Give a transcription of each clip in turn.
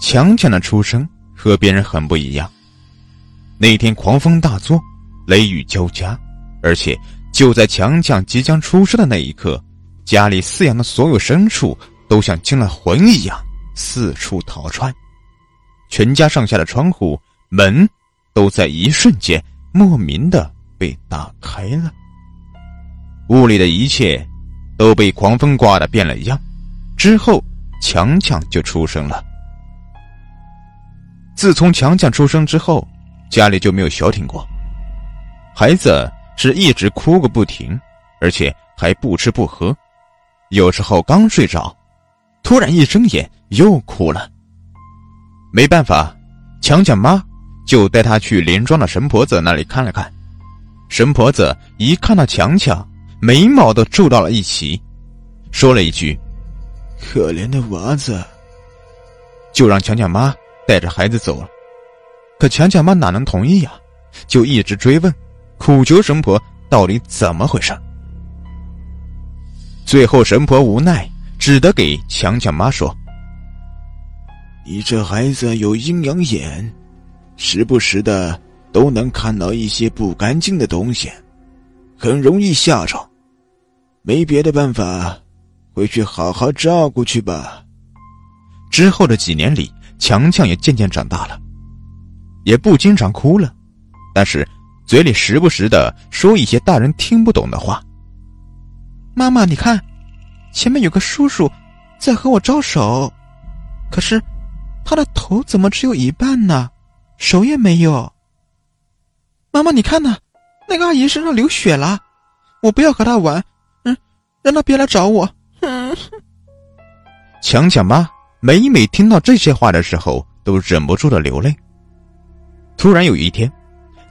强强的出生和别人很不一样。那天狂风大作，雷雨交加，而且就在强强即将出生的那一刻，家里饲养的所有牲畜都像惊了魂一样四处逃窜，全家上下的窗户门都在一瞬间莫名的被打开了，屋里的一切都被狂风刮得变了样。之后，强强就出生了。自从强强出生之后，家里就没有消停过。孩子是一直哭个不停，而且还不吃不喝，有时候刚睡着，突然一睁眼又哭了。没办法，强强妈就带他去邻庄的神婆子那里看了看。神婆子一看到强强，眉毛都皱到了一起，说了一句：“可怜的娃子。”就让强强妈带着孩子走了。可强强妈哪能同意呀？就一直追问，苦求神婆到底怎么回事。最后神婆无奈，只得给强强妈说：“你这孩子有阴阳眼，时不时的都能看到一些不干净的东西，很容易吓着。没别的办法，回去好好照顾去吧。”之后的几年里，强强也渐渐长大了。也不经常哭了，但是嘴里时不时的说一些大人听不懂的话。妈妈，你看，前面有个叔叔在和我招手，可是他的头怎么只有一半呢？手也没有。妈妈，你看呢，那个阿姨身上流血了，我不要和她玩，嗯，让她别来找我。嗯，强强妈每每听到这些话的时候，都忍不住的流泪。突然有一天，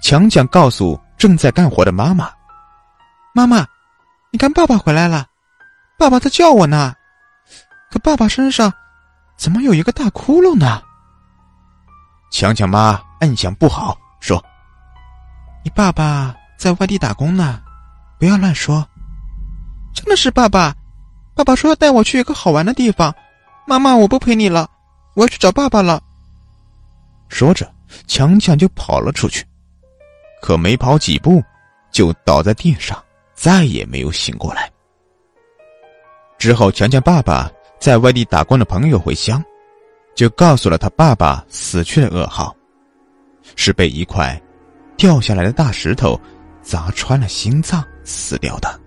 强强告诉正在干活的妈妈：“妈妈，你看爸爸回来了，爸爸在叫我呢。可爸爸身上怎么有一个大窟窿呢？”强强妈暗想不好，说：“你爸爸在外地打工呢，不要乱说。”真的是爸爸，爸爸说要带我去一个好玩的地方。妈妈，我不陪你了，我要去找爸爸了。说着。强强就跑了出去，可没跑几步，就倒在地上，再也没有醒过来。之后，强强爸爸在外地打工的朋友回乡，就告诉了他爸爸死去的噩耗，是被一块掉下来的大石头砸穿了心脏死掉的。